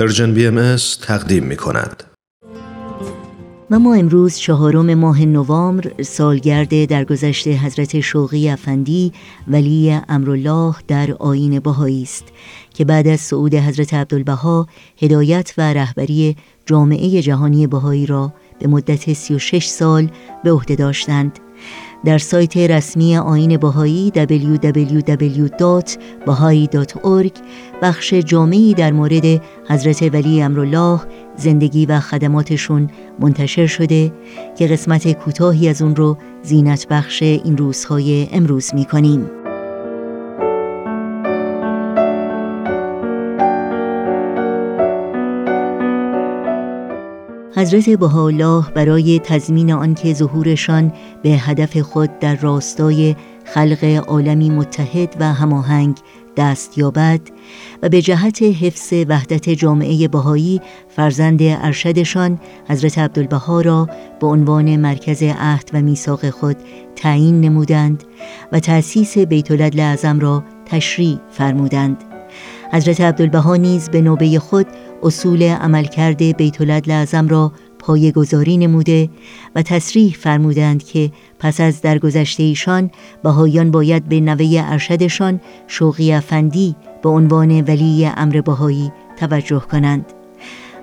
Persian BMS تقدیم می کند. و ما امروز چهارم ماه نوامبر سالگرد درگذشت حضرت شوقی افندی ولی امرالله در آیین بهایی است که بعد از صعود حضرت عبدالبهاء هدایت و رهبری جامعه جهانی بهایی را به مدت 36 سال به عهده داشتند در سایت رسمی آیین بهایی www.bahai.org بخش جامعی در مورد حضرت ولی امرالله زندگی و خدماتشون منتشر شده که قسمت کوتاهی از اون رو زینت بخش این روزهای امروز می کنیم. حضرت بهاءالله برای تضمین آنکه ظهورشان به هدف خود در راستای خلق عالمی متحد و هماهنگ دست یابد و به جهت حفظ وحدت جامعه بهایی فرزند ارشدشان حضرت عبدالبها را به عنوان مرکز عهد و میثاق خود تعیین نمودند و تأسیس بیت اعظم را تشریع فرمودند. حضرت عبدالبها نیز به نوبه خود اصول عملکرد بیت اعظم را گذاری نموده و تصریح فرمودند که پس از درگذشته ایشان بهایان باید به نوه ارشدشان شوقی افندی به عنوان ولی امر بهایی توجه کنند.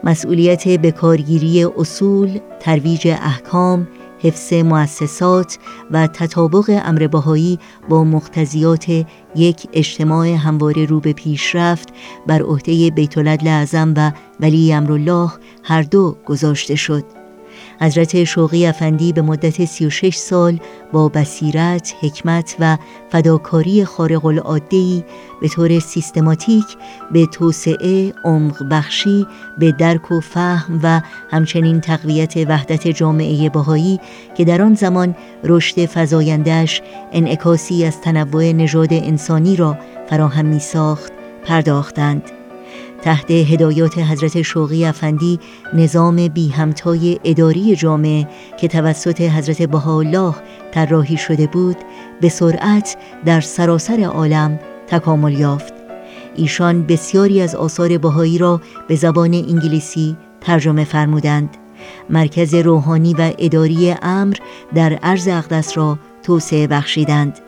مسئولیت بکارگیری اصول، ترویج احکام، حفظ مؤسسات و تطابق امر بهایی با مقتضیات یک اجتماع همواره رو به پیشرفت بر عهده بیت و ولی امرالله هر دو گذاشته شد. حضرت شوقی افندی به مدت 36 سال با بصیرت، حکمت و فداکاری خارق العاده به طور سیستماتیک به توسعه، عمق بخشی، به درک و فهم و همچنین تقویت وحدت جامعه بهایی که در آن زمان رشد فزایندهش انعکاسی از تنوع نژاد انسانی را فراهم می ساخت پرداختند. تحت هدایات حضرت شوقی افندی نظام بی همتای اداری جامعه که توسط حضرت بهاءالله طراحی شده بود به سرعت در سراسر عالم تکامل یافت. ایشان بسیاری از آثار بهایی را به زبان انگلیسی ترجمه فرمودند. مرکز روحانی و اداری امر در عرض اقدس را توسعه بخشیدند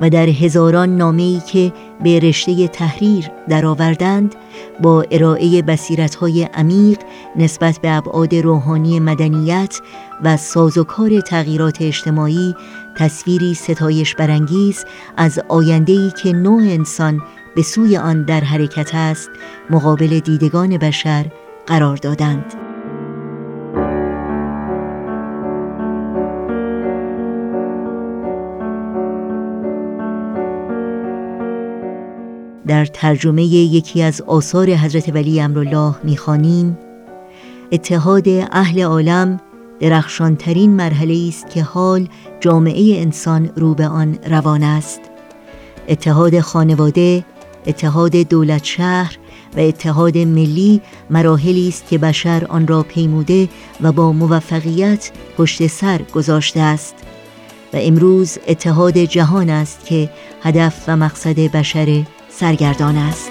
و در هزاران نامه‌ای که به رشته تحریر درآوردند با ارائه بصیرت‌های عمیق نسبت به ابعاد روحانی مدنیت و سازوکار تغییرات اجتماعی تصویری ستایش برانگیز از آینده‌ای که نوع انسان به سوی آن در حرکت است مقابل دیدگان بشر قرار دادند. در ترجمه یکی از آثار حضرت ولی امرالله می‌خوانیم اتحاد اهل عالم درخشانترین مرحله است که حال جامعه انسان رو به آن روان است. اتحاد خانواده اتحاد دولت شهر و اتحاد ملی مراحلی است که بشر آن را پیموده و با موفقیت پشت سر گذاشته است. و امروز اتحاد جهان است که هدف و مقصد بشر سرگردان است.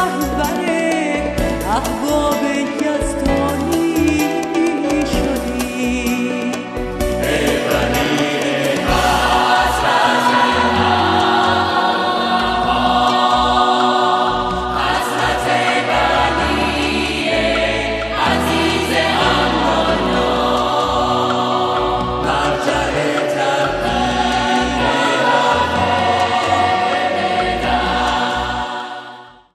barbarie